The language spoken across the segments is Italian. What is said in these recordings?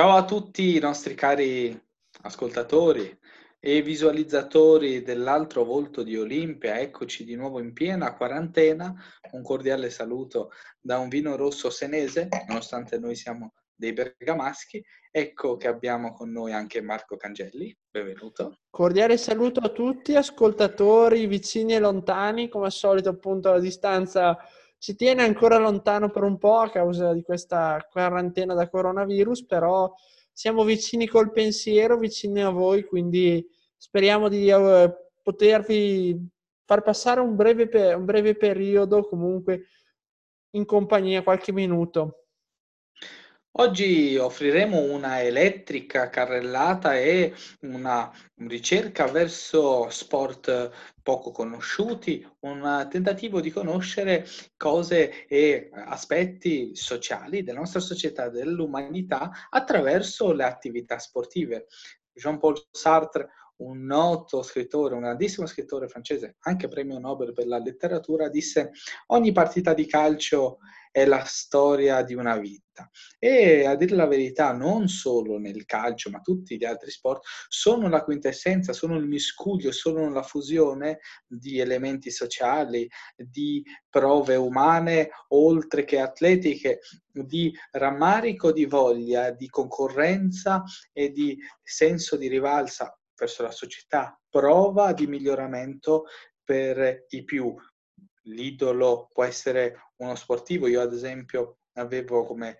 Ciao a tutti i nostri cari ascoltatori e visualizzatori dell'altro volto di Olimpia, eccoci di nuovo in piena quarantena. Un cordiale saluto da un vino rosso senese, nonostante noi siamo dei bergamaschi. Ecco che abbiamo con noi anche Marco Cangelli, benvenuto. Cordiale saluto a tutti, ascoltatori vicini e lontani, come al solito appunto la distanza ci tiene ancora lontano per un po' a causa di questa quarantena da coronavirus, però siamo vicini col pensiero, vicini a voi, quindi speriamo di uh, potervi far passare un breve, per, un breve periodo comunque in compagnia, qualche minuto. Oggi offriremo una elettrica carrellata e una ricerca verso sport poco conosciuti, un tentativo di conoscere cose e aspetti sociali della nostra società, dell'umanità attraverso le attività sportive. Jean-Paul Sartre un noto scrittore, un grandissimo scrittore francese, anche premio Nobel per la letteratura, disse ogni partita di calcio è la storia di una vita. E a dire la verità, non solo nel calcio, ma tutti gli altri sport sono la quintessenza, sono il miscuglio, sono la fusione di elementi sociali, di prove umane, oltre che atletiche, di rammarico, di voglia, di concorrenza e di senso di rivalsa verso la società, prova di miglioramento per i più. L'idolo può essere uno sportivo, io ad esempio avevo come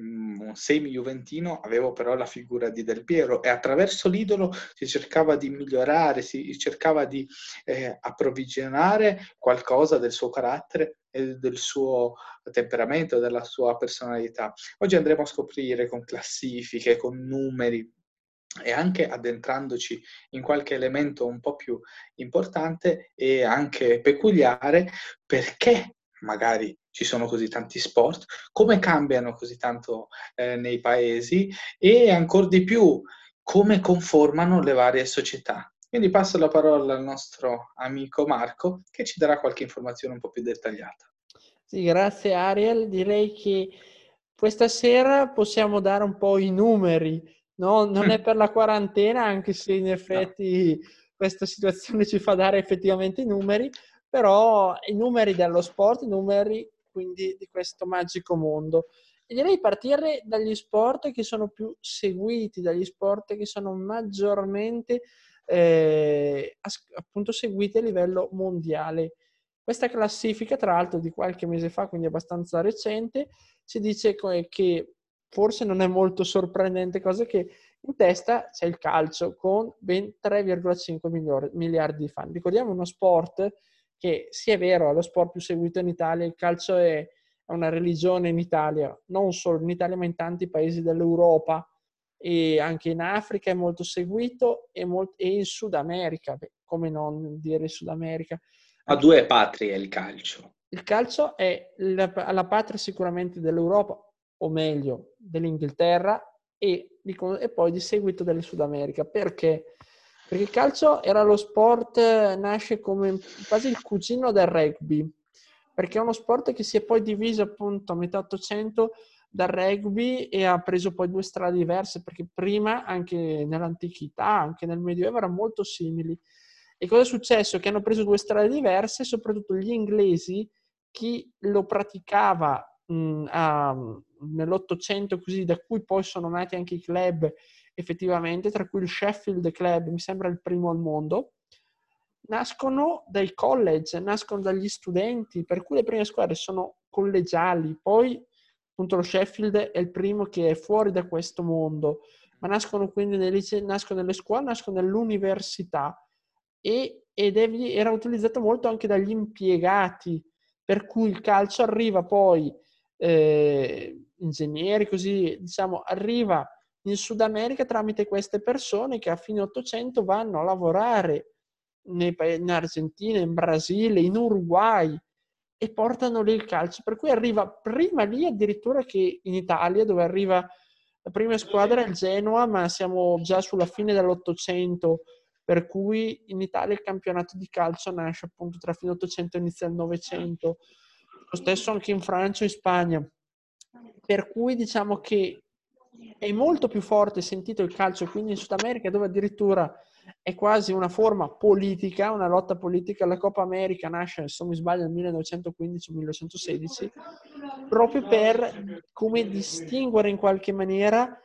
mm, un semi-juventino, avevo però la figura di Del Piero e attraverso l'idolo si cercava di migliorare, si cercava di eh, approvvigionare qualcosa del suo carattere e del suo temperamento, della sua personalità. Oggi andremo a scoprire con classifiche, con numeri, e anche addentrandoci in qualche elemento un po' più importante e anche peculiare, perché magari ci sono così tanti sport, come cambiano così tanto eh, nei paesi e ancora di più come conformano le varie società. Quindi passo la parola al nostro amico Marco che ci darà qualche informazione un po' più dettagliata. Sì, grazie Ariel. Direi che questa sera possiamo dare un po' i numeri no? non è per la quarantena, anche se in effetti no. questa situazione ci fa dare effettivamente i numeri, però i numeri dello sport, i numeri quindi di questo magico mondo. E direi partire dagli sport che sono più seguiti, dagli sport che sono maggiormente eh, appunto seguiti a livello mondiale. Questa classifica, tra l'altro, di qualche mese fa, quindi abbastanza recente, ci dice che forse non è molto sorprendente cosa che in testa c'è il calcio con ben 3,5 miliardi di fan. Ricordiamo uno sport che, sì è vero, è lo sport più seguito in Italia, il calcio è una religione in Italia, non solo in Italia ma in tanti paesi dell'Europa e anche in Africa è molto seguito e, molt- e in Sud America, beh, come non dire Sud America. Ha due patrie il calcio. Il calcio è la, la patria sicuramente dell'Europa, o meglio dell'Inghilterra e, e, poi di seguito del Sud America. Perché? Perché il calcio era lo sport, nasce come quasi il cugino del rugby, perché è uno sport che si è poi diviso appunto a metà 800 dal rugby e ha preso poi due strade diverse, perché prima, anche nell'antichità, anche nel Medioevo, erano molto simili. E cosa è successo? Che hanno preso due strade diverse, soprattutto gli inglesi, chi lo praticava mh, a, nell'Ottocento, così da cui poi sono nati anche i club effettivamente, tra cui il Sheffield Club, mi sembra il primo al mondo, nascono dai college, nascono dagli studenti, per cui le prime squadre sono collegiali, poi appunto lo Sheffield è il primo che è fuori da questo mondo, ma nascono quindi nei licei, nascono nelle scuole, nascono nell'università e, ed è, era utilizzato molto anche dagli impiegati, per cui il calcio arriva poi eh, ingegneri, così diciamo, arriva in Sud America tramite queste persone che a fine 800 vanno a lavorare in Argentina, in Brasile, in Uruguay e portano lì il calcio. Per cui arriva prima lì addirittura che in Italia, dove arriva la prima squadra il Genoa, ma siamo già sulla fine dell'Ottocento, per cui in Italia il campionato di calcio nasce appunto tra fine 800 e inizio del Novecento. Lo stesso anche in Francia e in Spagna. Per cui diciamo che è molto più forte sentito il calcio, quindi in Sud America dove addirittura è quasi una forma politica, una lotta politica. La Coppa America nasce, se non mi sbaglio, nel 1915 1916, proprio per come distinguere in qualche maniera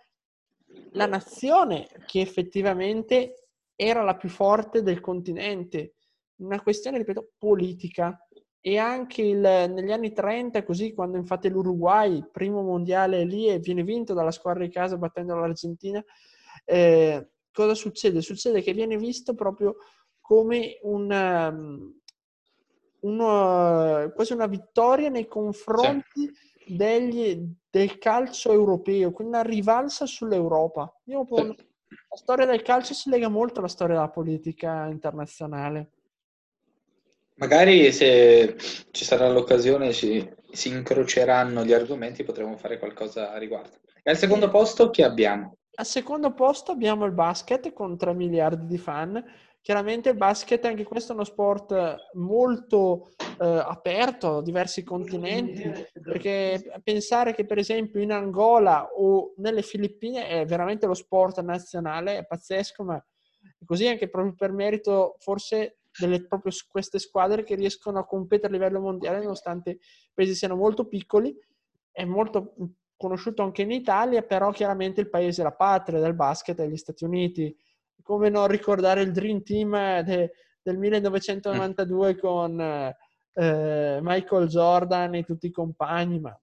la nazione che effettivamente era la più forte del continente. Una questione, ripeto, politica. E anche il, negli anni 30, così, quando infatti l'Uruguay, primo mondiale lì, e viene vinto dalla squadra di casa battendo l'Argentina, eh, cosa succede? Succede che viene visto proprio come un, um, uno, quasi una vittoria nei confronti sì. degli, del calcio europeo, quindi una rivalsa sull'Europa. Io, sì. La storia del calcio si lega molto alla storia della politica internazionale. Magari se ci sarà l'occasione ci, si incroceranno gli argomenti potremo fare qualcosa a riguardo. E al secondo posto chi abbiamo? Al secondo posto abbiamo il basket con 3 miliardi di fan. Chiaramente il basket, anche questo è uno sport molto eh, aperto a diversi continenti, perché pensare che per esempio in Angola o nelle Filippine è veramente lo sport nazionale, è pazzesco, ma così anche proprio per merito forse delle proprio queste squadre che riescono a competere a livello mondiale nonostante i paesi siano molto piccoli, è molto conosciuto anche in Italia, però chiaramente il paese, la patria del basket è gli Stati Uniti. Come non ricordare il Dream Team de, del 1992 mm. con eh, Michael Jordan e tutti i compagni, ma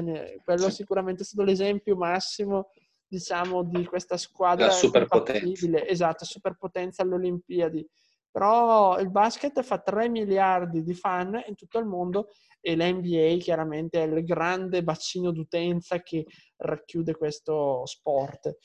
ne, quello sicuramente è stato l'esempio massimo diciamo di questa squadra superpotenza. esatto, superpotenza alle Olimpiadi però il basket fa 3 miliardi di fan in tutto il mondo e l'NBA chiaramente è il grande bacino d'utenza che racchiude questo sport.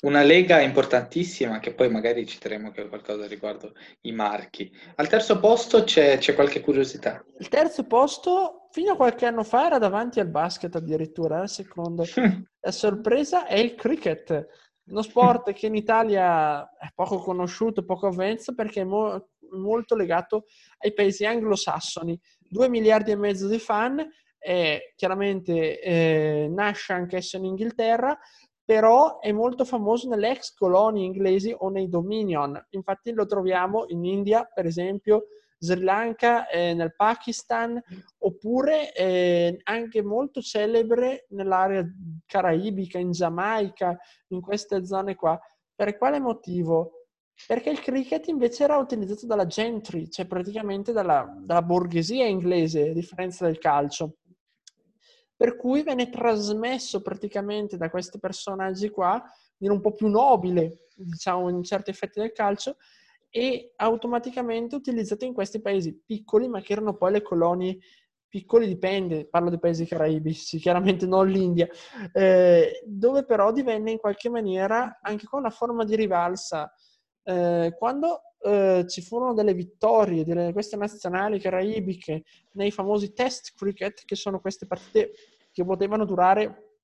Una lega importantissima che poi magari citeremo anche qualcosa riguardo i marchi. Al terzo posto c'è, c'è qualche curiosità? Il terzo posto fino a qualche anno fa era davanti al basket addirittura, al secondo. La sorpresa è il cricket uno sport che in Italia è poco conosciuto, poco avvezzo perché è mo- molto legato ai paesi anglosassoni. Due miliardi e mezzo di fan, eh, chiaramente eh, nasce anch'esso in Inghilterra, però è molto famoso nelle ex colonie inglesi o nei dominion. Infatti lo troviamo in India, per esempio, Sri Lanka, eh, nel Pakistan, oppure eh, anche molto celebre nell'area caraibica, in Giamaica, in queste zone qua. Per quale motivo? Perché il cricket invece era utilizzato dalla gentry, cioè praticamente dalla, dalla borghesia inglese, a differenza del calcio. Per cui venne trasmesso praticamente da questi personaggi qua, in un po' più nobile, diciamo, in certi effetti del calcio, e automaticamente utilizzato in questi paesi piccoli, ma che erano poi le colonie piccoli, dipende, parlo dei paesi caraibici, chiaramente non l'India, eh, dove però divenne in qualche maniera anche con una forma di rivalsa. Eh, quando eh, ci furono delle vittorie di queste nazionali caraibiche nei famosi test cricket, che sono queste partite che potevano durare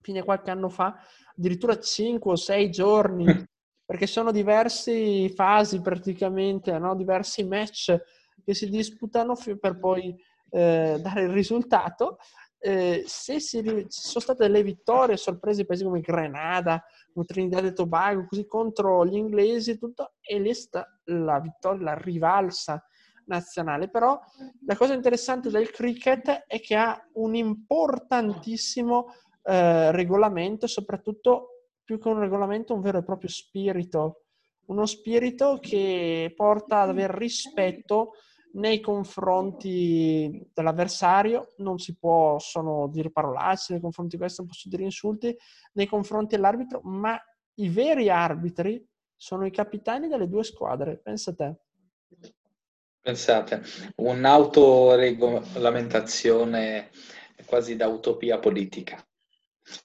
fino a qualche anno fa addirittura 5 o 6 giorni, perché sono diverse fasi praticamente, no? diversi match che si disputano per poi eh, dare il risultato. Eh, se si, ci sono state delle vittorie sorprese paesi come Grenada, Trinidad e Tobago, così contro gli inglesi e tutto, e lì sta la vittoria, la rivalsa nazionale. Però la cosa interessante del cricket è che ha un importantissimo eh, regolamento, soprattutto più che un regolamento, un vero e proprio spirito, uno spirito che porta ad avere rispetto nei confronti dell'avversario, non si possono dire parolacce, nei confronti di questo non posso dire insulti, nei confronti dell'arbitro, ma i veri arbitri sono i capitani delle due squadre, pensa a te. Pensate, un'autoregolamentazione quasi da utopia politica.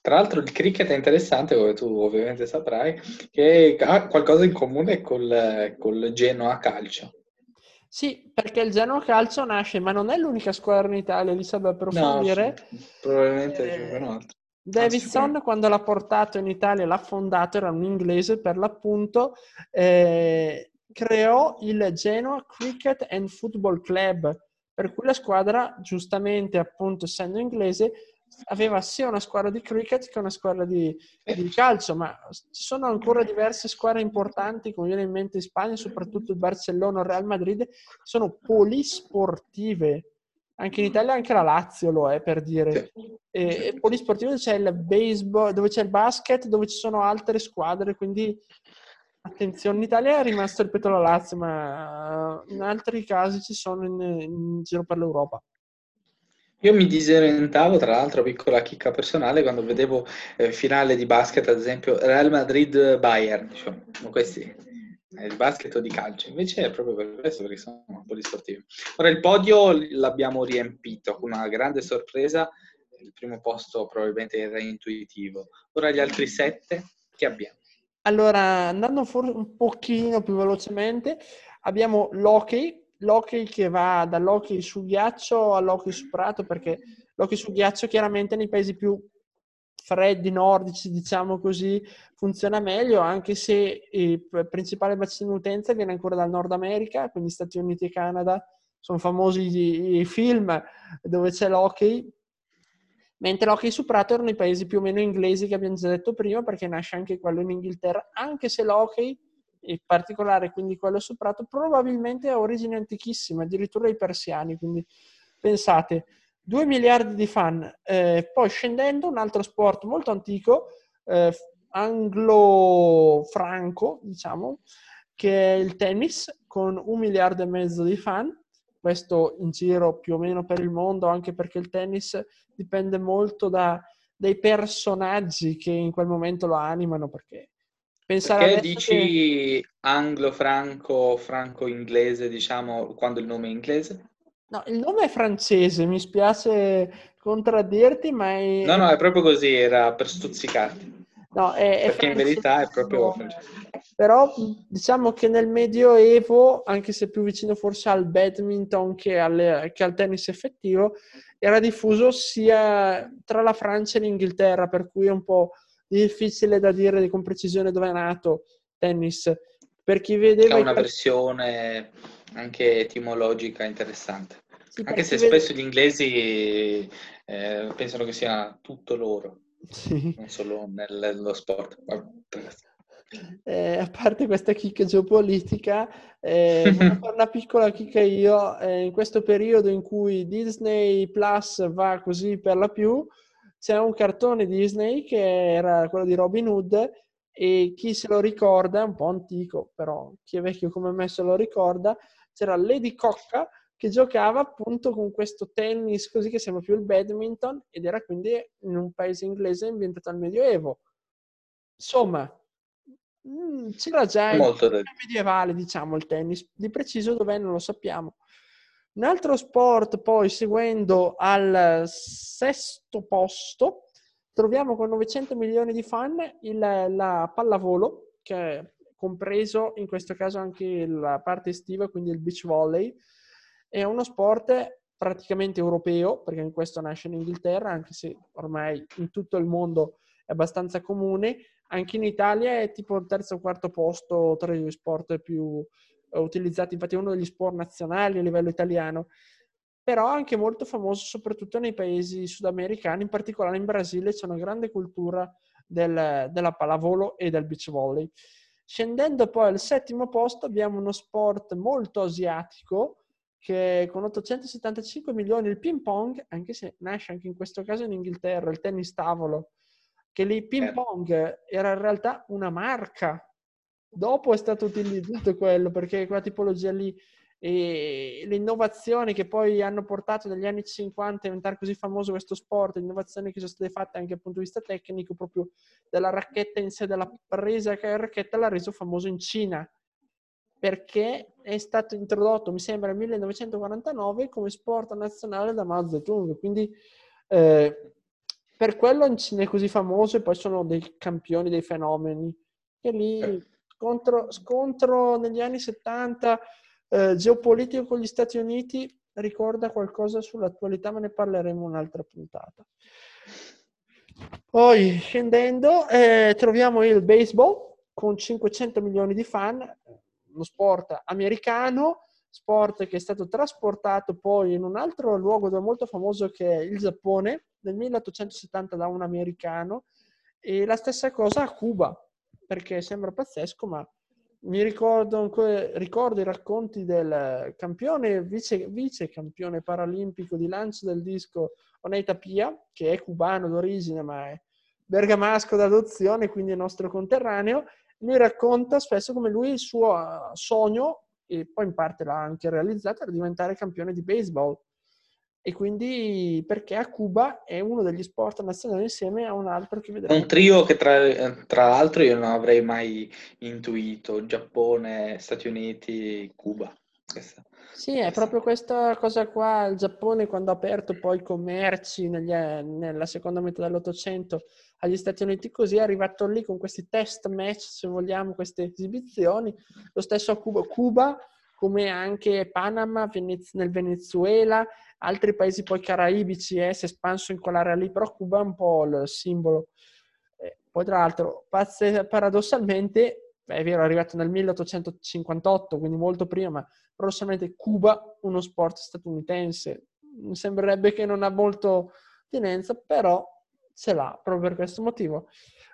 Tra l'altro il cricket è interessante, come tu ovviamente saprai, che ha qualcosa in comune col, col Genoa Calcio. Sì, perché il Genoa Calcio nasce, ma non è l'unica squadra in Italia, li sa approfondire. No, probabilmente eh, c'è un altro. Davidson, quando l'ha portato in Italia, l'ha fondato, era un inglese per l'appunto, eh, creò il Genoa Cricket and Football Club, per cui la squadra, giustamente appunto essendo inglese, aveva sia una squadra di cricket che una squadra di, di, calcio, ma ci sono ancora diverse squadre importanti, come viene in mente in Spagna, soprattutto il Barcellona, il Real Madrid, sono polisportive. Anche in Italia anche la Lazio lo è, per dire. E, e polisportive c'è il baseball, dove c'è il basket, dove ci sono altre squadre, quindi attenzione, in Italia è rimasto, ripeto, la Lazio, ma in altri casi ci sono in, in giro per l'Europa. Io mi disorientavo, tra l'altro, piccola chicca personale, quando vedevo eh, finale di basket, ad esempio Real Madrid-Bayern, diciamo, questi eh, di basket o di calcio. Invece è proprio per questo, perché sono un po' di sportivi. Ora il podio l'abbiamo riempito con una grande sorpresa. Il primo posto probabilmente era intuitivo. Ora gli altri sette che abbiamo. Allora, andando forse un pochino più velocemente, abbiamo l'hockey, l'hockey che va dall'hockey su ghiaccio all'hockey su prato, perché l'hockey su ghiaccio chiaramente nei paesi più freddi, nordici, diciamo così, funziona meglio, anche se il principale bacino utenza viene ancora dal Nord America, quindi Stati Uniti e Canada, sono famosi i film dove c'è l'hockey, mentre l'hockey su prato erano i paesi più o meno inglesi che abbiamo già detto prima, perché nasce anche quello in Inghilterra, anche se l'hockey in particolare quindi quello su prato, probabilmente ha origini antichissime, addirittura i persiani, quindi pensate, 2 miliardi di fan, eh, poi scendendo un altro sport molto antico, eh, anglo-franco, diciamo, che è il tennis, con un miliardo e mezzo di fan, questo in giro più o meno per il mondo, anche perché il tennis dipende molto da, dai personaggi che in quel momento lo animano, perché Pensare Perché dici che... anglo-franco, franco-inglese, diciamo, quando il nome è inglese? No, il nome è francese, mi spiace contraddirti, ma è... No, no, è proprio così, era per stuzzicarti. No, è, è Perché in verità è proprio francese. Però diciamo che nel Medioevo, anche se più vicino forse al badminton che, alle, che al tennis effettivo, era diffuso sia tra la Francia e l'Inghilterra, per cui è un po' difficile da dire con precisione dove è nato tennis. Per chi vedeva... Ha una versione anche etimologica interessante. Sì, anche se vede... spesso gli inglesi eh, pensano che sia tutto loro, sì. non solo nello sport. Eh, a parte questa chicca geopolitica, eh, una piccola chicca io. Eh, in questo periodo in cui Disney Plus va così per la più, c'è un cartone Disney che era quello di Robin Hood e chi se lo ricorda, è un po' antico, però chi è vecchio come me se lo ricorda, c'era Lady Cocca che giocava appunto con questo tennis così che sembra più il badminton ed era quindi in un paese inglese ambientato al Medioevo. Insomma, mm, c'era già Molto il medievale, diciamo, il tennis. Di preciso dov'è non lo sappiamo. Un altro sport, poi seguendo al sesto posto, troviamo con 900 milioni di fan il, la pallavolo, che è compreso in questo caso anche la parte estiva, quindi il beach volley. È uno sport praticamente europeo, perché in questo nasce in Inghilterra, anche se ormai in tutto il mondo è abbastanza comune. Anche in Italia è tipo il terzo o quarto posto tra gli sport più, utilizzato, infatti è uno degli sport nazionali a livello italiano, però anche molto famoso soprattutto nei paesi sudamericani, in particolare in Brasile c'è una grande cultura del, della pallavolo e del beach volley. Scendendo poi al settimo posto abbiamo uno sport molto asiatico che con 875 milioni il ping pong, anche se nasce anche in questo caso in Inghilterra, il tennis tavolo, che lì ping certo. pong era in realtà una marca Dopo è stato utilizzato quello perché quella tipologia lì e le innovazioni che poi hanno portato negli anni 50 a diventare così famoso questo sport, le innovazioni che sono state fatte anche dal punto di vista tecnico, proprio della racchetta in sé, della presa che la racchetta l'ha reso famoso in Cina perché è stato introdotto, mi sembra, nel 1949 come sport nazionale da Mao Zedong. Quindi eh, per quello in Cina è così famoso e poi sono dei campioni, dei fenomeni. E lì scontro, scontro negli anni 70 eh, geopolitico con gli Stati Uniti ricorda qualcosa sull'attualità, ma ne parleremo un'altra puntata. Poi scendendo eh, troviamo il baseball con 500 milioni di fan, uno sport americano, sport che è stato trasportato poi in un altro luogo molto famoso che è il Giappone nel 1870 da un americano e la stessa cosa a Cuba perché sembra pazzesco ma mi ricordo, ricordo i racconti del campione, vice, vice campione paralimpico di lancio del disco Oneita Pia che è cubano d'origine ma è bergamasco d'adozione quindi è nostro conterraneo lui racconta spesso come lui il suo sogno, e poi in parte l'ha anche realizzato, era diventare campione di baseball. E quindi perché a Cuba è uno degli sport nazionali insieme a un altro che vedremo. Un trio che tra, tra l'altro io non avrei mai intuito, Giappone, Stati Uniti, Cuba. Questa, sì, è proprio questa cosa qua, il Giappone quando ha aperto poi i commerci negli, nella seconda metà dell'Ottocento agli Stati Uniti così, è arrivato lì con questi test match, se vogliamo, queste esibizioni. Lo stesso a Cuba, Cuba come anche Panama, Venez- nel Venezuela, altri paesi poi caraibici eh, si è espanso in quell'area lì, però Cuba è un po' il simbolo. Eh, poi tra l'altro, pazze, paradossalmente, è vero, è arrivato nel 1858, quindi molto prima, ma paradossalmente Cuba, uno sport statunitense, mi sembrerebbe che non ha molto tenenza, però ce l'ha proprio per questo motivo.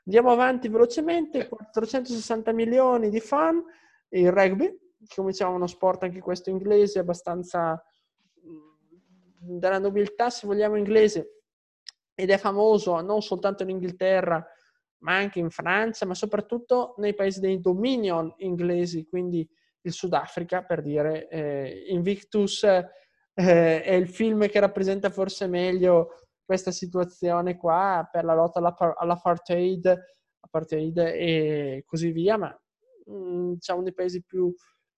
Andiamo avanti velocemente, 460 milioni di fan, il rugby, come diciamo uno sport anche questo inglese, abbastanza mm, della nobiltà, se vogliamo, inglese, ed è famoso non soltanto in Inghilterra, ma anche in Francia, ma soprattutto nei paesi dei dominion inglesi, quindi il Sudafrica, per dire, eh, Invictus eh, è il film che rappresenta forse meglio questa situazione qua per la lotta all'apartheid, apartheid e così via, ma mh, mm, diciamo dei paesi più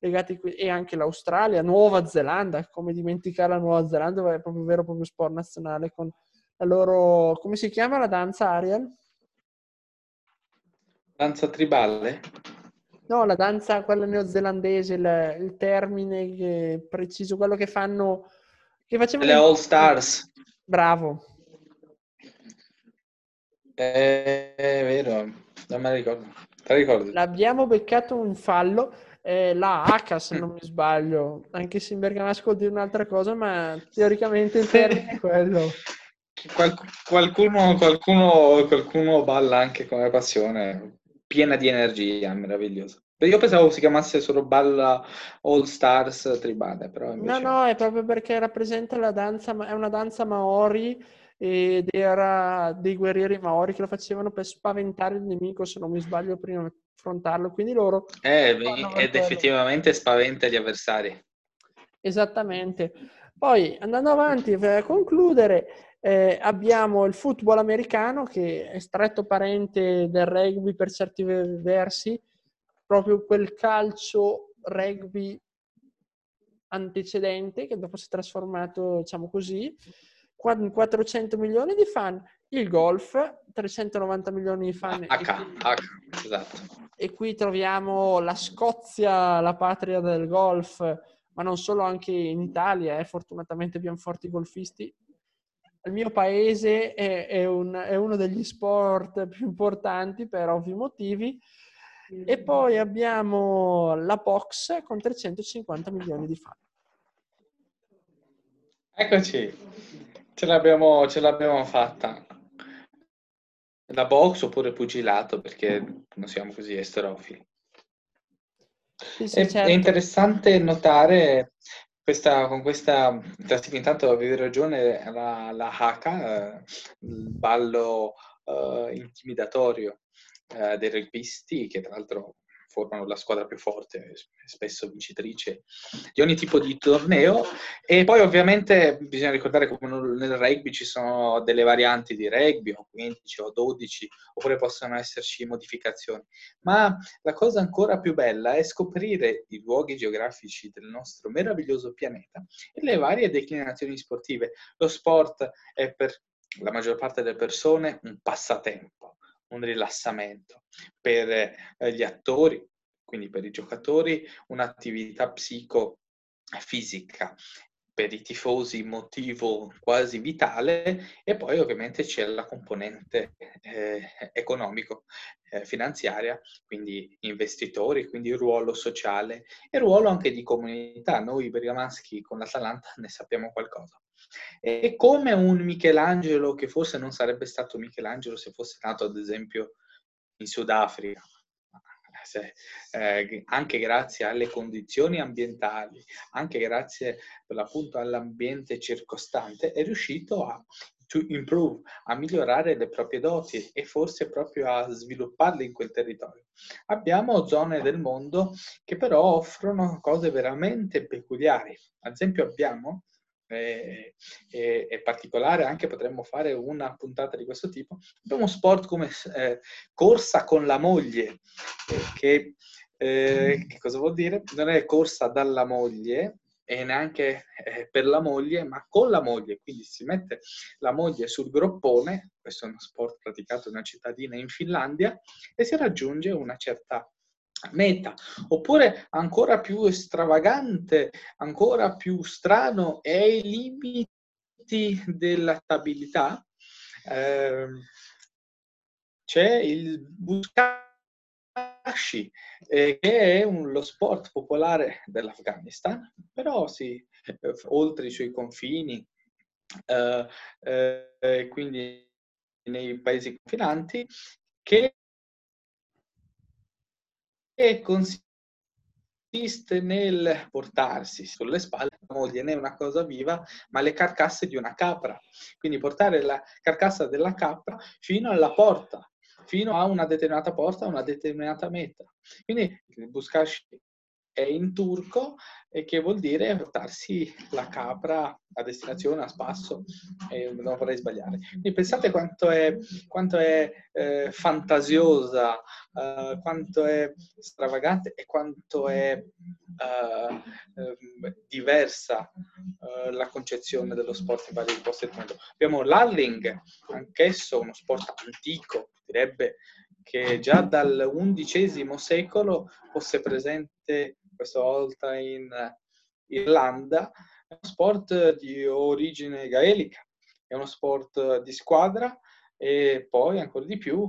legati qui, e anche l'Australia, Nuova Zelanda, come dimenticare la Nuova Zelanda, è proprio vero proprio sport nazionale con la loro, come si chiama la danza Ariel? Danza tribale? No, la danza, quella neozelandese, il, il termine preciso, quello che fanno... Che facevano le All Stars. Bravo, è vero, non me la ricordo. L'abbiamo beccato un fallo, eh, la H se non mi sbaglio, anche se in bergamasco dire un'altra cosa, ma teoricamente il termine è quello. Qual- qualcuno, qualcuno, qualcuno balla anche come passione, piena di energia, meraviglioso. Io pensavo si chiamasse solo Balla All Stars Tribale, però invece... No, no, è proprio perché rappresenta la danza, è una danza maori ed era dei guerrieri maori che lo facevano per spaventare il nemico, se non mi sbaglio, prima affrontarlo. Quindi loro... Eh, ed effettivamente spaventa gli avversari. Esattamente. Poi, andando avanti, per concludere, eh, abbiamo il football americano che è stretto parente del rugby per certi versi, proprio quel calcio rugby antecedente che dopo si è trasformato, diciamo così, 400 milioni di fan, il golf 390 milioni di fan. H, H, esatto. E qui troviamo la Scozia, la patria del golf, ma non solo, anche in Italia, eh, fortunatamente abbiamo forti golfisti. Il mio paese è, è, un, è uno degli sport più importanti per ovvi motivi. E poi abbiamo la box con 350 milioni di fan. Eccoci. Ce l'abbiamo, ce l'abbiamo fatta. La box oppure pugilato perché non siamo così esterofili. Sì, sì, è, certo. è, interessante notare questa, con questa classifica, intanto avevi ragione, la, la haka, eh, il ballo eh, intimidatorio eh, dei rugbisti, che tra l'altro formano la squadra più forte, spesso vincitrice di ogni tipo di torneo. E poi ovviamente bisogna ricordare che nel rugby ci sono delle varianti di rugby, o 15 o 12, oppure possono esserci modificazioni. Ma la cosa ancora più bella è scoprire i luoghi geografici del nostro meraviglioso pianeta e le varie declinazioni sportive. Lo sport è per la maggior parte delle persone un passatempo un rilassamento. Per eh, gli attori, quindi per i giocatori, un'attività psicofisica. per i tifosi motivo quasi vitale e poi ovviamente c'è la componente eh, economico, eh, quindi investitori, quindi ruolo sociale e ruolo anche di comunità. Noi bergamaschi con l'Atalanta ne sappiamo qualcosa. E come un Michelangelo, che forse non sarebbe stato Michelangelo se fosse nato ad esempio in Sudafrica, se, eh, anche grazie alle condizioni ambientali, anche grazie per l'appunto all'ambiente circostante, è riuscito a improve, a migliorare le proprie doti e forse proprio a svilupparle in quel territorio. Abbiamo zone del mondo che però offrono cose veramente peculiari. Ad esempio abbiamo e, e, e, particolare, anche potremmo fare una puntata di questo tipo. Abbiamo uno sport come eh, corsa con la moglie, eh, che, eh, che, cosa vuol dire? Non è corsa dalla moglie e neanche eh, per la moglie, ma con la moglie. Quindi si mette la moglie sul groppone, questo è uno sport praticato in una cittadina in Finlandia, e si raggiunge una certa meta. Oppure ancora più stravagante, ancora più strano, è i limiti della stabilità. Eh, c'è il Buskashi, eh, che è un, lo sport popolare dell'Afghanistan, però sì, eh, oltre i suoi confini, eh, eh, quindi nei paesi confinanti, che e consiste nel portarsi sulle spalle la moglie, non è una cosa viva, ma le carcasse di una capra. Quindi portare la carcassa della capra fino alla porta, fino a una determinata porta, a una determinata meta. Quindi il Buscashi è in turco e che vuol dire portarsi la capra a destinazione, a spasso, e non vorrei sbagliare. Quindi pensate quanto è, quanto è eh, fantasiosa, uh, quanto è stravagante e quanto è uh, uh, diversa la concezione dello sport in vari posti del mondo. Abbiamo l'Alling, anch'esso uno sport antico, direbbe che già dal XI secolo fosse presente questa volta in Irlanda, è uno sport di origine gaelica, è uno sport di squadra e poi ancora di più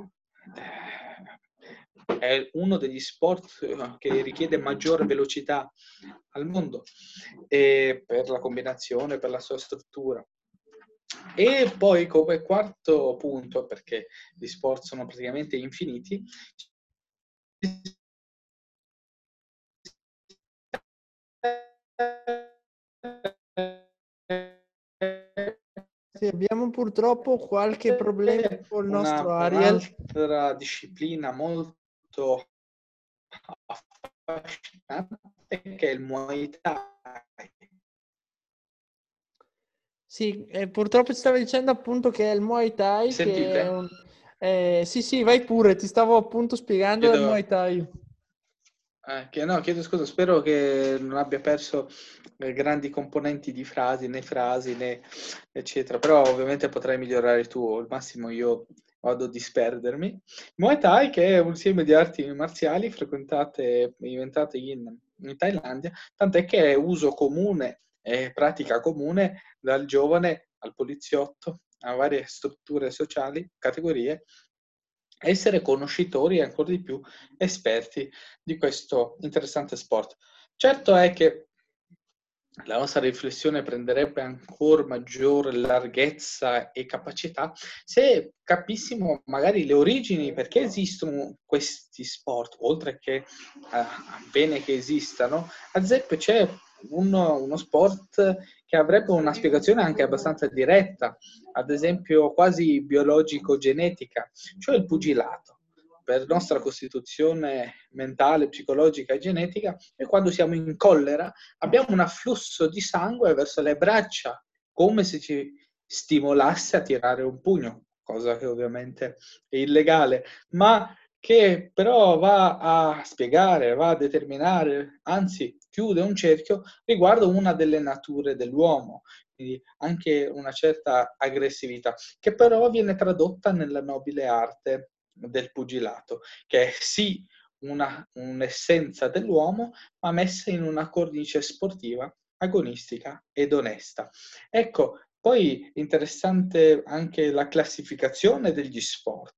eh, è uno degli sport che richiede maggiore velocità al mondo e per la combinazione, per la sua struttura. E poi come quarto punto, perché gli sport sono praticamente infiniti, sì, abbiamo purtroppo qualche problema con il nostro Una, Ariel. Un'altra disciplina molto affascinante che è il Muay Thai. Sì, eh, purtroppo ti stavo dicendo appunto che è il Muay Thai. Sentite? Un... Eh, sì, sì, vai pure, ti stavo appunto spiegando il Muay Thai. Eh, no, chiedo scusa, spero che non abbia perso eh, grandi componenti di frasi, né frasi, né eccetera, però ovviamente potrai migliorare tu, al massimo io vado a disperdermi. Muay Thai, che è un insieme di arti marziali frequentate inventate in, in Thailandia, tant'è che è uso comune e pratica comune dal giovane al poliziotto, a varie strutture sociali, categorie, essere conoscitori e ancora di più esperti di questo interessante sport. Certo è che la nostra riflessione prenderebbe ancora maggiore larghezza e capacità se capissimo magari le origini perché esistono questi sport, oltre che eh, bene che esistano. Ad esempio c'è uno, uno sport che avrebbe una spiegazione anche abbastanza diretta, ad esempio quasi biologico-genetica, cioè il pugilato. Per nostra costituzione mentale, psicologica e genetica, e quando siamo in collera abbiamo un afflusso di sangue verso le braccia, come se ci stimolasse a tirare un pugno, cosa che ovviamente è illegale, ma che però va a spiegare, va a determinare, anzi chiude un cerchio riguardo una delle nature dell'uomo, quindi anche una certa aggressività, che però viene tradotta nella nobile arte del pugilato, che è sì una, un'essenza dell'uomo, ma messa in una cornice sportiva agonistica ed onesta. Ecco, poi interessante anche la classificazione degli sport,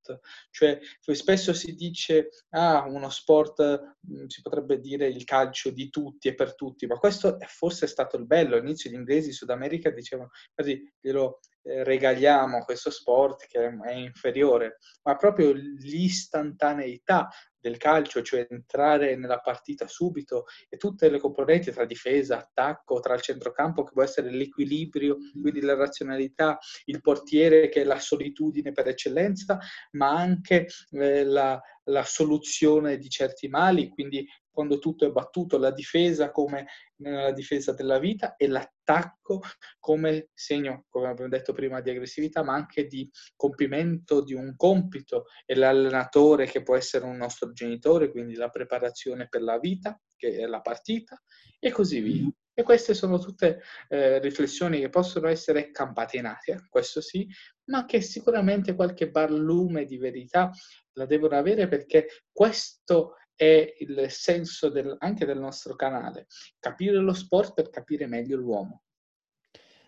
cioè spesso si dice ah, uno sport mm, si potrebbe dire il calcio di tutti e per tutti, ma questo è forse stato il bello. All'inizio gli inglesi in Sud America dicevano quasi glielo regaliamo questo sport che è inferiore, ma proprio l'istantaneità del calcio, cioè entrare nella partita subito e tutte le componenti tra difesa, attacco, tra il centrocampo che può essere l'equilibrio, quindi la razionalità, il portiere che è la solitudine per eccellenza, ma anche eh, la, la soluzione di certi mali, quindi quando tutto è battuto, la difesa come nella difesa della vita e l'attacco come segno, come abbiamo detto prima, di aggressività, ma anche di compimento di un compito e l'allenatore che può essere un nostro genitore, quindi la preparazione per la vita, che è la partita, e così via. E queste sono tutte eh, riflessioni che possono essere campate in aria, questo sì, ma che sicuramente qualche barlume di verità la devono avere perché questo è il senso del, anche del nostro canale, capire lo sport per capire meglio l'uomo.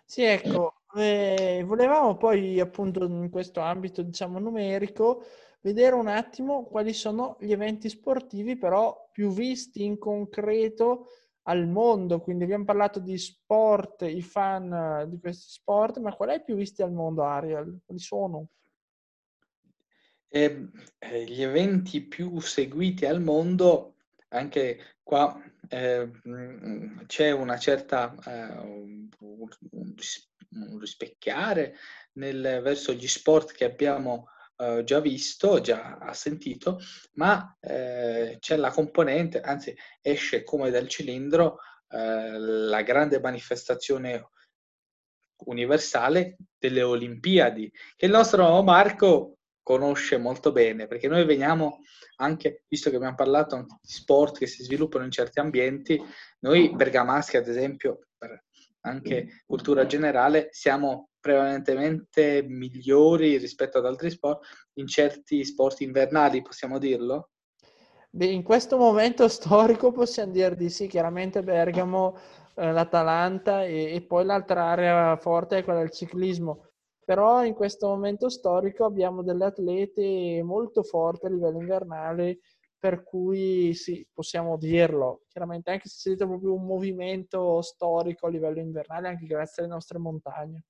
Sì, ecco, eh, volevamo poi appunto in questo ambito diciamo numerico vedere un attimo quali sono gli eventi sportivi però più visti in concreto al mondo, quindi abbiamo parlato di sport, i fan di questi sport, ma qual è il più visti al mondo, Ariel? Quali sono? E, eh, gli eventi più seguiti al mondo, anche qua eh, c'è una certa eh, un rispecchiare nel, verso gli sport che abbiamo eh, già visto, già sentito, ma eh, c'è la componente, anzi esce come dal cilindro eh, la grande manifestazione universale delle Olimpiadi, che il nostro Marco conosce molto bene, perché noi veniamo anche, visto che abbiamo parlato di sport che si sviluppano in certi ambienti, noi bergamaschi ad esempio, per anche cultura generale, siamo prevalentemente migliori rispetto ad altri sport in certi sport invernali, possiamo dirlo? Beh, in questo momento storico possiamo dire di sì, chiaramente Bergamo, eh, l'Atalanta e, e poi l'altra area forte è quella del ciclismo però in questo momento storico abbiamo delle atlete molto forti a livello invernale, per cui sì, possiamo dirlo. Chiaramente anche se c'è proprio un movimento storico a livello invernale, anche grazie alle nostre montagne.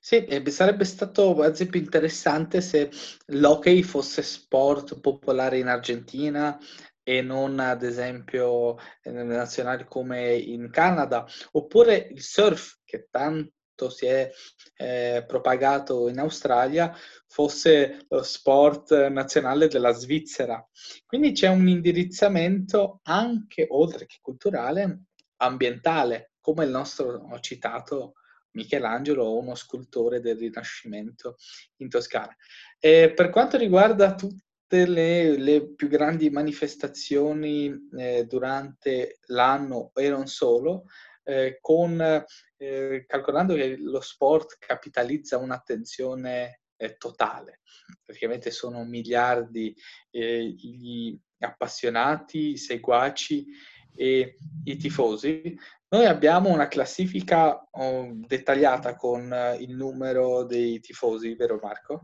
Sì, sarebbe stato ad esempio interessante se l'hockey fosse sport popolare in Argentina e non ad esempio nelle nazionali come in Canada, oppure il surf che tanto si è eh, propagato in Australia fosse lo sport nazionale della Svizzera. Quindi c'è un indirizzamento anche, oltre che culturale, ambientale, come il nostro citato Michelangelo, uno scultore del Rinascimento in Toscana. E per quanto riguarda tutte le, le più grandi manifestazioni eh, durante l'anno e non solo, eh, con, eh, calcolando che lo sport capitalizza un'attenzione eh, totale, praticamente sono miliardi eh, gli appassionati, i seguaci e i tifosi. Noi abbiamo una classifica oh, dettagliata con il numero dei tifosi, vero Marco?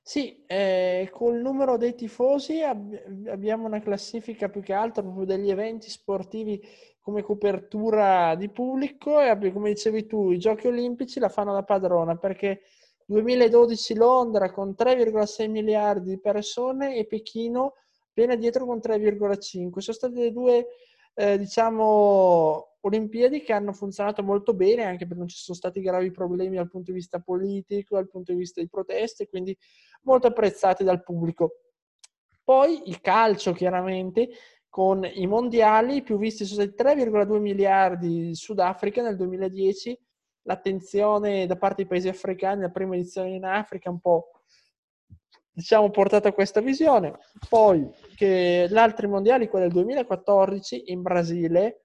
Sì, eh, col numero dei tifosi ab- abbiamo una classifica più che altro proprio degli eventi sportivi come copertura di pubblico e come dicevi tu i giochi olimpici la fanno da padrona perché 2012 Londra con 3,6 miliardi di persone e Pechino appena dietro con 3,5 sono state le due eh, diciamo Olimpiadi che hanno funzionato molto bene anche perché non ci sono stati gravi problemi dal punto di vista politico dal punto di vista di proteste quindi molto apprezzati dal pubblico. Poi il calcio chiaramente con i mondiali più visti sono stati 3,2 miliardi in Sudafrica nel 2010, l'attenzione da parte dei paesi africani, la prima edizione in Africa, un po' diciamo portata a questa visione. Poi che gli altri mondiali, quelli del 2014 in Brasile,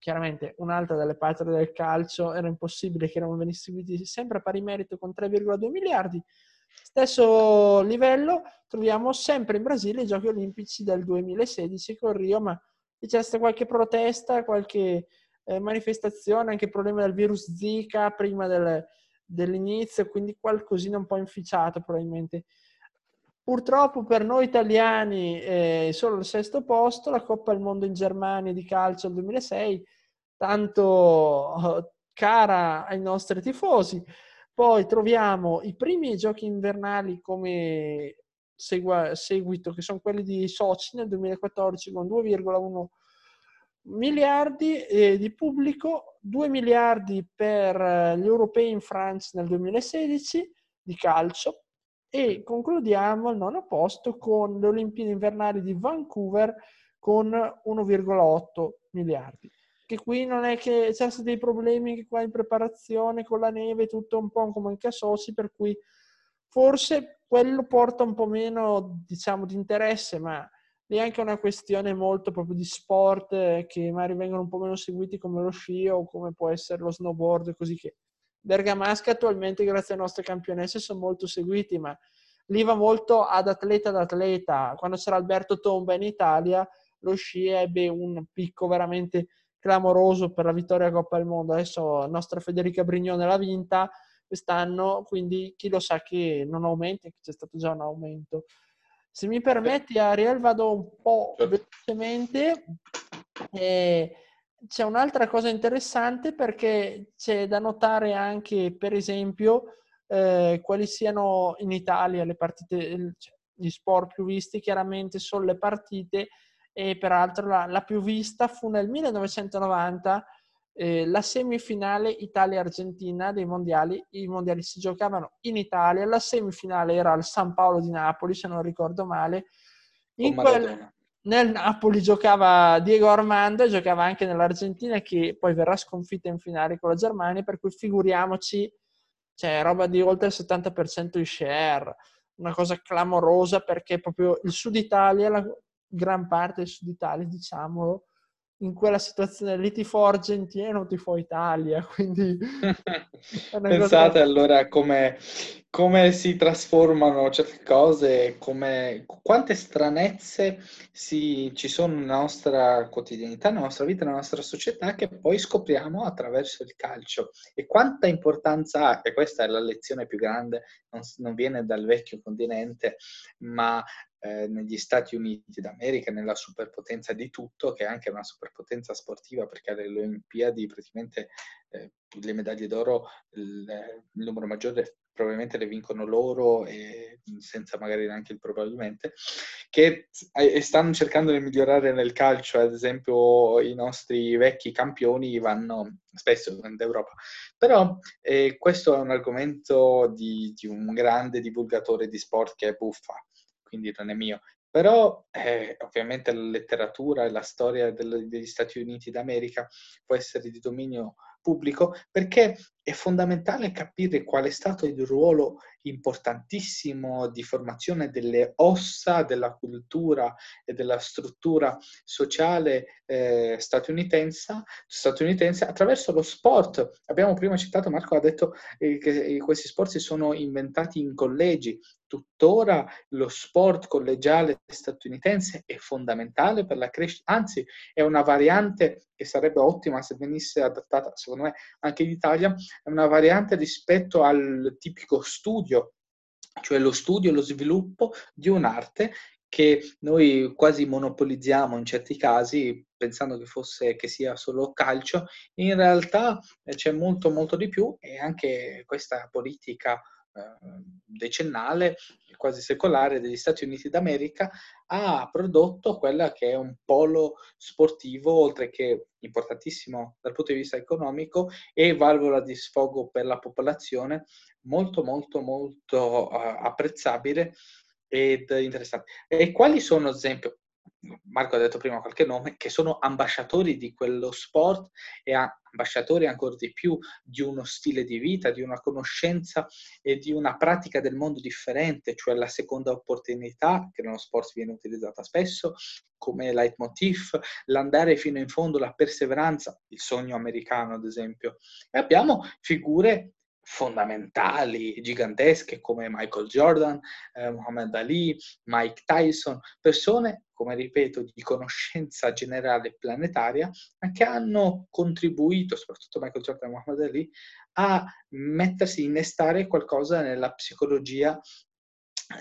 chiaramente un'altra delle patrie del calcio, era impossibile che non venissero sempre a pari merito con 3,2 miliardi. Stesso livello troviamo sempre in Brasile i giochi olimpici del 2016 con Rio, ma c'è stata qualche protesta, qualche eh, manifestazioni, anche problemi del virus Zika prima del, dell'inizio, quindi qualcosina un po' inficiato probabilmente. Purtroppo per noi italiani è solo il sesto posto, la Coppa del Mondo in Germania di calcio del 2006, tanto eh, cara ai nostri tifosi. Poi troviamo i primi giochi invernali come segua, seguito, che sono quelli di Sochi nel 2014 con 2,1 miliardi eh, di pubblico, 2 miliardi per eh, gli europei in Francia nel 2016 di calcio e concludiamo al nono posto con le Olimpiadi invernali di Vancouver con 1,8 miliardi. Che qui non è che c'erano stati dei problemi qua in preparazione con la neve, tutto un po' come anche a Sochi, per cui forse quello porta un po' meno, diciamo, di interesse, ma è anche una questione molto proprio di sport eh, che magari vengono un po' meno seguiti come lo sci o come può essere lo snowboard, così che Bergamasca attualmente grazie alle nostre campionesse sono molto seguiti, ma lì va molto ad atleta ad atleta. Quando c'era Alberto Tomba in Italia, lo sci ebbe un picco veramente clamoroso per la vittoria Coppa del Mondo. Adesso la nostra Federica Brignone l'ha vinta quest'anno, quindi chi lo sa che non aumenta, che c'è stato già un aumento. Se mi permetti, Ariel, vado un po' certo. velocemente. Eh, c'è un'altra cosa interessante perché c'è da notare anche, per esempio, eh, quali siano in Italia le partite, cioè, gli sport più visti, chiaramente sono le partite e peraltro la, la più vista fu nel 1990 eh, la semifinale Italia-Argentina dei mondiali. I mondiali si giocavano in Italia, la semifinale era al San Paolo di Napoli, se non ricordo male. In quel, nel Napoli giocava Diego Armando e giocava anche nell'Argentina che poi verrà sconfitta in finale con la Germania, per cui figuriamoci, c'è roba di oltre il 70% di share, una cosa clamorosa perché proprio il Sud Italia, la gran parte del Sud Italia, diciamolo, in quella situazione lì ti tifo non tifo Italia, quindi... Pensate cosa... allora come, come, si trasformano certe cose, come, quante stranezze si, ci sono nella nostra quotidianità, nella nostra vita, nella nostra società che poi scopriamo attraverso il calcio. E quanta importanza ha, e questa è la lezione più grande, non, non viene dal vecchio continente, ma eh, negli Stati Uniti d'America, nella superpotenza di tutto, che è anche una superpotenza sportiva, perché alle Olimpiadi praticamente eh, le medaglie d'oro, il, il, numero maggiore probabilmente le vincono loro, e senza magari neanche il probabilmente, che stanno cercando di migliorare nel calcio, ad esempio i nostri vecchi campioni vanno spesso in Europa. Però eh, questo è un argomento di, di un grande divulgatore di sport che è Buffa quindi non è mio. Però eh, ovviamente la letteratura e la storia del, degli Stati Uniti d'America può essere di dominio pubblico perché è fondamentale capire qual è stato il ruolo importantissimo di formazione delle ossa della cultura e della struttura sociale eh, statunitense, statunitense, attraverso lo sport. Abbiamo prima citato, Marco ha detto eh, che questi sport si sono inventati in collegi. Tuttora lo sport collegiale statunitense è fondamentale per la crescita, anzi è una variante che sarebbe ottima se venisse adattata, secondo me, anche in Italia, è una variante rispetto al tipico studio, cioè lo studio e lo sviluppo di un'arte che noi quasi monopolizziamo in certi casi pensando che fosse che sia solo calcio, in realtà eh, c'è molto molto di più e anche questa politica decennale, quasi secolare degli Stati Uniti d'America ha prodotto quella che è un polo sportivo, oltre che importantissimo dal punto di vista economico e valvola di sfogo per la popolazione, molto molto molto uh, apprezzabile ed interessante. E quali sono, ad esempio, Marco ha detto prima qualche nome, che sono ambasciatori di quello sport e ambasciatori ancora di più di uno stile di vita, di una conoscenza e di una pratica del mondo differente, cioè la seconda opportunità, che nello sport viene utilizzata spesso come leitmotiv, l'andare fino in fondo, la perseveranza, il sogno americano ad esempio. E abbiamo figure fondamentali, gigantesche come Michael Jordan, eh, Muhammad Ali, Mike Tyson, persone, come ripeto, di conoscenza generale planetaria, ma che hanno contribuito, soprattutto Michael Jordan e Muhammad Ali, a mettersi, innestare qualcosa nella psicologia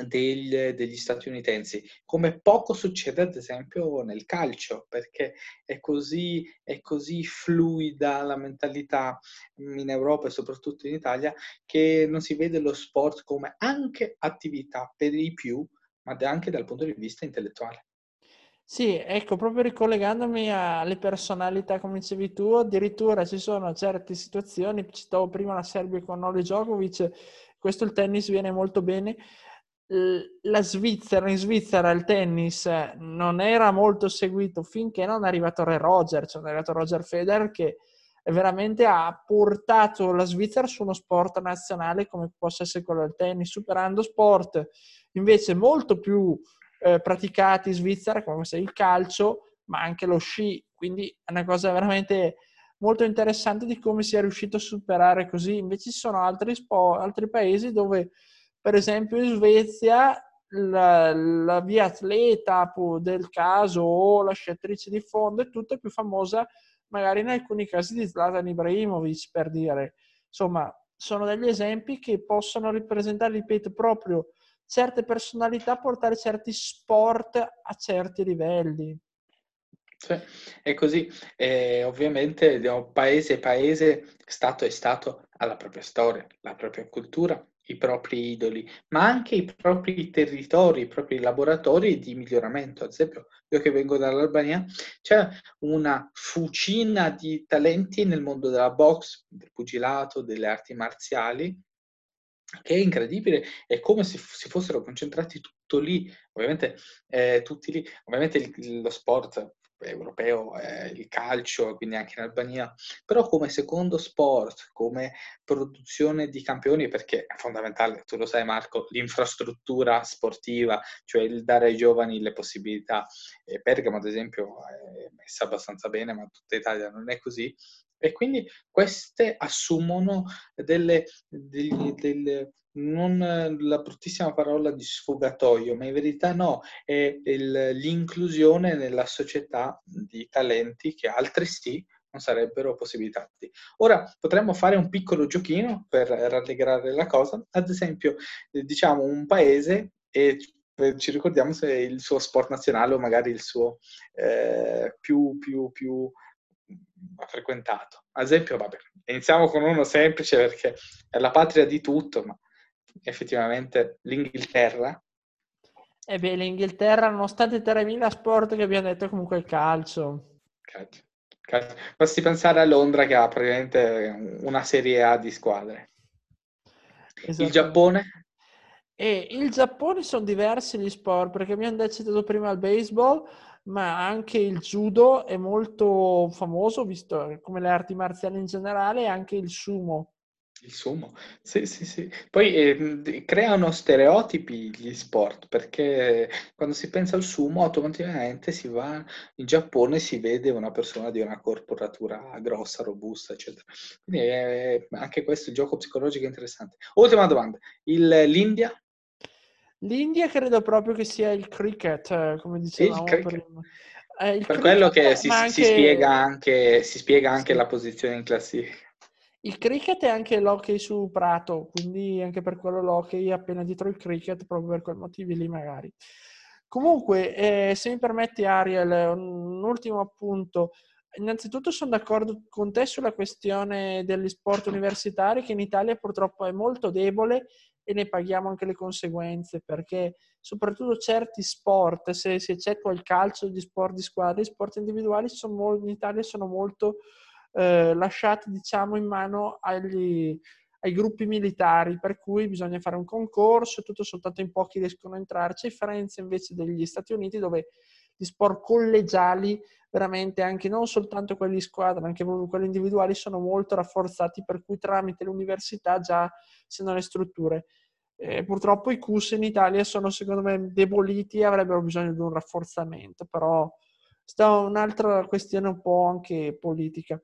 del, degli statunitensi, come poco succede ad esempio nel calcio, perché è così, è così fluida la mentalità in Europa e soprattutto in Italia che non si vede lo sport come anche attività per i più, ma anche dal punto di vista intellettuale. Sì, ecco, proprio ricollegandomi alle personalità, come dicevi tu, addirittura ci sono certe situazioni, citavo prima la Serbia con Noli Djokovic, questo il tennis viene molto bene, la Svizzera, in Svizzera il tennis non era molto seguito finché non è arrivato Re Roger, cioè è arrivato Roger Federer che veramente ha portato la Svizzera su uno sport nazionale come possa essere quello del tennis, superando sport invece molto più eh, praticati in Svizzera come il calcio, ma anche lo sci, quindi è una cosa veramente molto interessante di come si è riuscito a superare così. Invece ci sono altri, sport, altri paesi dove per esempio in Svezia la, la via atleta del caso o la sciatrice di fondo è tutta più famosa magari in alcuni casi di Zlatan Ibrahimovic per dire. Insomma sono degli esempi che possono rappresentare ripeto proprio certe personalità portare certi sport a certi livelli. Sì, è così. E ovviamente paese paese, stato è stato, ha la propria storia, la propria cultura, i propri idoli, ma anche i propri territori, i propri laboratori di miglioramento. Ad esempio, io che vengo dall'Albania, c'è una fucina di talenti nel mondo della box, del pugilato, delle arti marziali, che è incredibile, è come se si fossero concentrati tutto lì, ovviamente eh, tutti lì, ovviamente il, lo sport europeo è il calcio, quindi anche in Albania, però come secondo sport, come produzione di campioni, perché è fondamentale, tu lo sai Marco, l'infrastruttura sportiva, cioè il dare ai giovani le possibilità. E Bergamo, ad esempio, è messa abbastanza bene, ma tutta Italia non è così. E quindi queste assumono delle, delle, delle non la bruttissima parola di sfogatoio, ma in verità no, è il, l'inclusione nella società di talenti che altri sì non sarebbero possibilitati. Ora potremmo fare un piccolo giochino per rallegrare la cosa, ad esempio diciamo un paese e ci ricordiamo se è il suo sport nazionale o magari il suo eh, più, più, più frequentato. Ad esempio, vabbè, iniziamo con uno semplice perché è la patria di tutto, ma effettivamente l'Inghilterra. E eh beh, l'Inghilterra, nonostante 3.000 sport che abbiamo detto, comunque il calcio. Calcio. calcio. Basti pensare a Londra che ha praticamente una serie A di squadre. Esatto. Il Giappone? E il Giappone sono diversi gli sport, perché abbiamo detto prima il baseball, ma anche il judo è molto famoso, visto come le arti marziali in generale, anche il sumo. Il sumo, sì, sì, sì. Poi eh, creano stereotipi gli sport, perché quando si pensa al sumo automaticamente si va in Giappone e si vede una persona di una corporatura grossa, robusta, eccetera. Quindi eh, anche questo è gioco psicologico interessante. Ultima domanda, il, l'India? L'India credo proprio che sia il cricket, eh, come dicevamo cricket. prima. Eh, per quello che si, anche... si, spiega anche, si spiega anche sì. la posizione in classifica. Il cricket è anche l'hockey su prato, quindi anche per quello l'hockey appena dietro il cricket, proprio per quei motivi lì magari. Comunque, eh, se mi permetti Ariel, un ultimo appunto. Innanzitutto sono d'accordo con te sulla questione degli sport universitari che in Italia purtroppo è molto debole e ne paghiamo anche le conseguenze perché soprattutto certi sport, se si eccettua il calcio, gli sport di squadra, gli sport individuali sono, in Italia sono molto eh, lasciati diciamo in mano agli, ai gruppi militari, per cui bisogna fare un concorso e tutto soltanto in pochi riescono a entrarci, a differenza invece degli Stati Uniti dove gli sport collegiali veramente anche non soltanto quelli di squadra, ma anche quelli individuali sono molto rafforzati, per cui tramite l'università già si hanno le strutture. Eh, purtroppo i CUS in Italia sono secondo me deboliti e avrebbero bisogno di un rafforzamento, però sta un'altra questione un po' anche politica.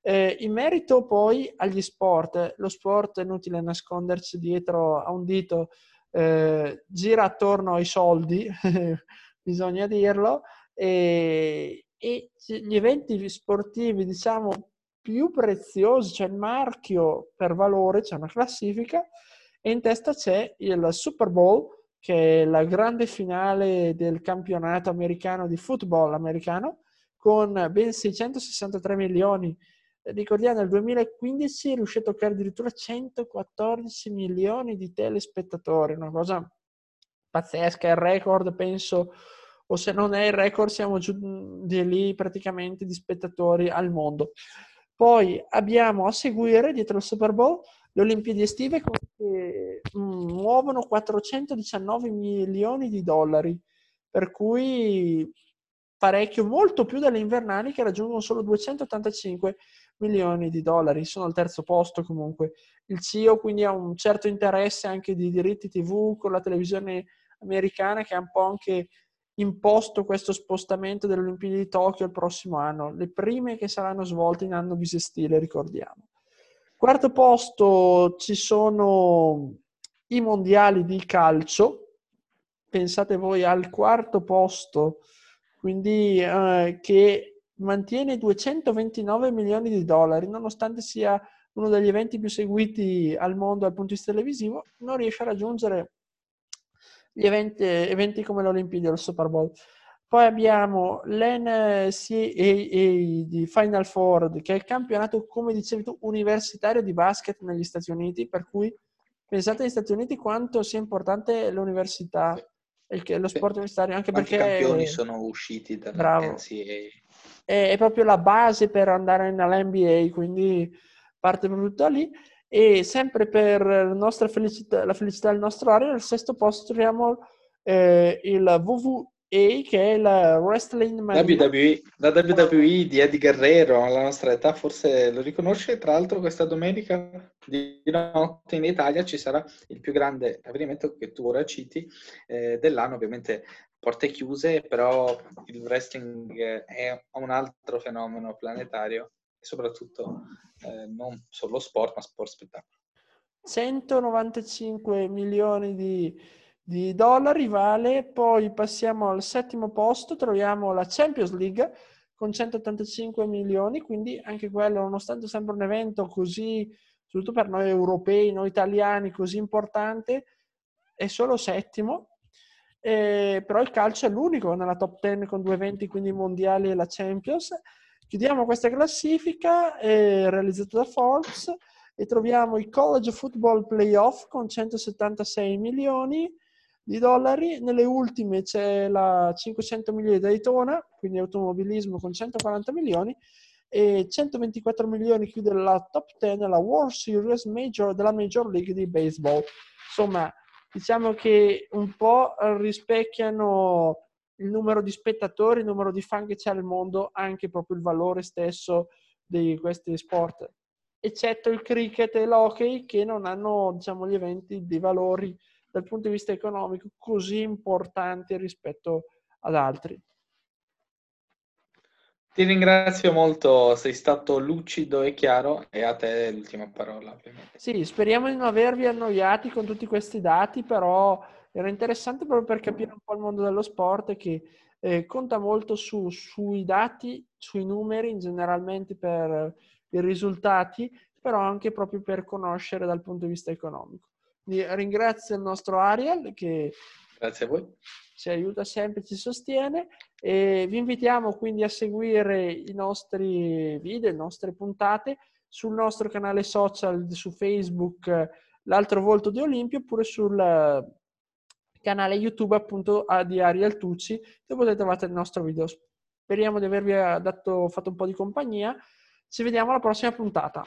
Eh, in merito poi agli sport, lo sport è inutile nascondersi dietro a un dito, eh, gira attorno ai soldi, bisogna dirlo, e, e gli eventi sportivi, diciamo, più preziosi, cioè il marchio per valore, c'è una classifica, e in testa c'è il Super Bowl, che è la grande finale del campionato americano di football americano, con ben 663 milioni. Ricordiamo, nel 2015 è riuscito a toccare addirittura 114 milioni di telespettatori, una cosa pazzesca, il record penso, o se non è il record siamo giù di lì praticamente di spettatori al mondo. Poi abbiamo a seguire, dietro il Super Bowl, le Olimpiadi estive che mm, muovono 419 milioni di dollari, per cui parecchio, molto più delle invernali che raggiungono solo 285 milioni di dollari. Sono al terzo posto comunque. Il CIO quindi ha un certo interesse anche di diritti TV con la televisione americana che ha un po' anche imposto questo spostamento delle Olimpiadi di Tokyo il prossimo anno, le prime che saranno svolte in anno bisestile, ricordiamo. Quarto posto ci sono i mondiali di calcio, pensate voi al quarto posto, quindi eh, che mantiene 229 milioni di dollari, nonostante sia uno degli eventi più seguiti al mondo dal punto di vista televisivo, non riesce a raggiungere gli eventi, eventi come le Olimpiadi o il Super Bowl. Poi abbiamo l'NCAA di Final Four, che è il campionato, come dicevi tu, universitario di basket negli Stati Uniti, per cui pensate agli Stati Uniti quanto sia importante l'università e lo sport universitario, anche Quanti perché... i campioni sono usciti dall'NCAA. È, è proprio la base per andare nell'NBA, quindi parte proprio da lì. E sempre per la, felicità, la felicità del nostro area, al sesto posto troviamo eh, il WWA, che è la Wrestling. WWE, la WWE di Eddie Guerrero, alla nostra età forse lo riconosce. Tra l'altro questa domenica di notte in Italia ci sarà il più grande avvenimento che tu ora citi eh, dell'anno, ovviamente porte chiuse, però il wrestling è un altro fenomeno planetario soprattutto eh, non solo sport, ma sport spettacolo. 195 milioni di, di, dollari vale, poi passiamo al settimo posto, troviamo la Champions League con 185 milioni, quindi anche quello, nonostante sempre un evento così, soprattutto per noi europei, noi italiani, così importante, è solo settimo. Eh, però il calcio è l'unico nella top 10 con due eventi, quindi mondiali e la Champions Chiudiamo questa classifica eh, realizzata da Forbes e troviamo i College Football Playoff con 176 milioni di dollari. Nelle ultime c'è la 500 milioni di Daytona, quindi automobilismo con 140 milioni e 124 milioni chiude la top 10 la World Series Major della Major League di Baseball. Insomma, diciamo che un po' rispecchiano il numero di spettatori, il numero di fan che c'è al mondo, anche proprio il valore stesso di questi sport, eccetto il cricket e l'hockey che non hanno diciamo, gli eventi di valori dal punto di vista economico così importanti rispetto ad altri. Ti ringrazio molto, sei stato lucido e chiaro e a te l'ultima parola. Ovviamente. Sì, speriamo di non avervi annoiati con tutti questi dati, però era interessante proprio per capire un po' il mondo dello sport che eh, conta molto su, sui dati, sui numeri, generalmente per i risultati, però anche proprio per conoscere dal punto di vista economico. Quindi ringrazio il nostro Ariel che Grazie a voi. ci aiuta sempre, ci sostiene e vi invitiamo quindi a seguire i nostri video, le nostre puntate sul nostro canale social su Facebook, l'altro volto di Olimpio, oppure sul canale YouTube appunto di Ariel Tucci, dove potete trovare il nostro video. Speriamo di avervi dato, fatto un po' di compagnia. Ci vediamo alla prossima puntata.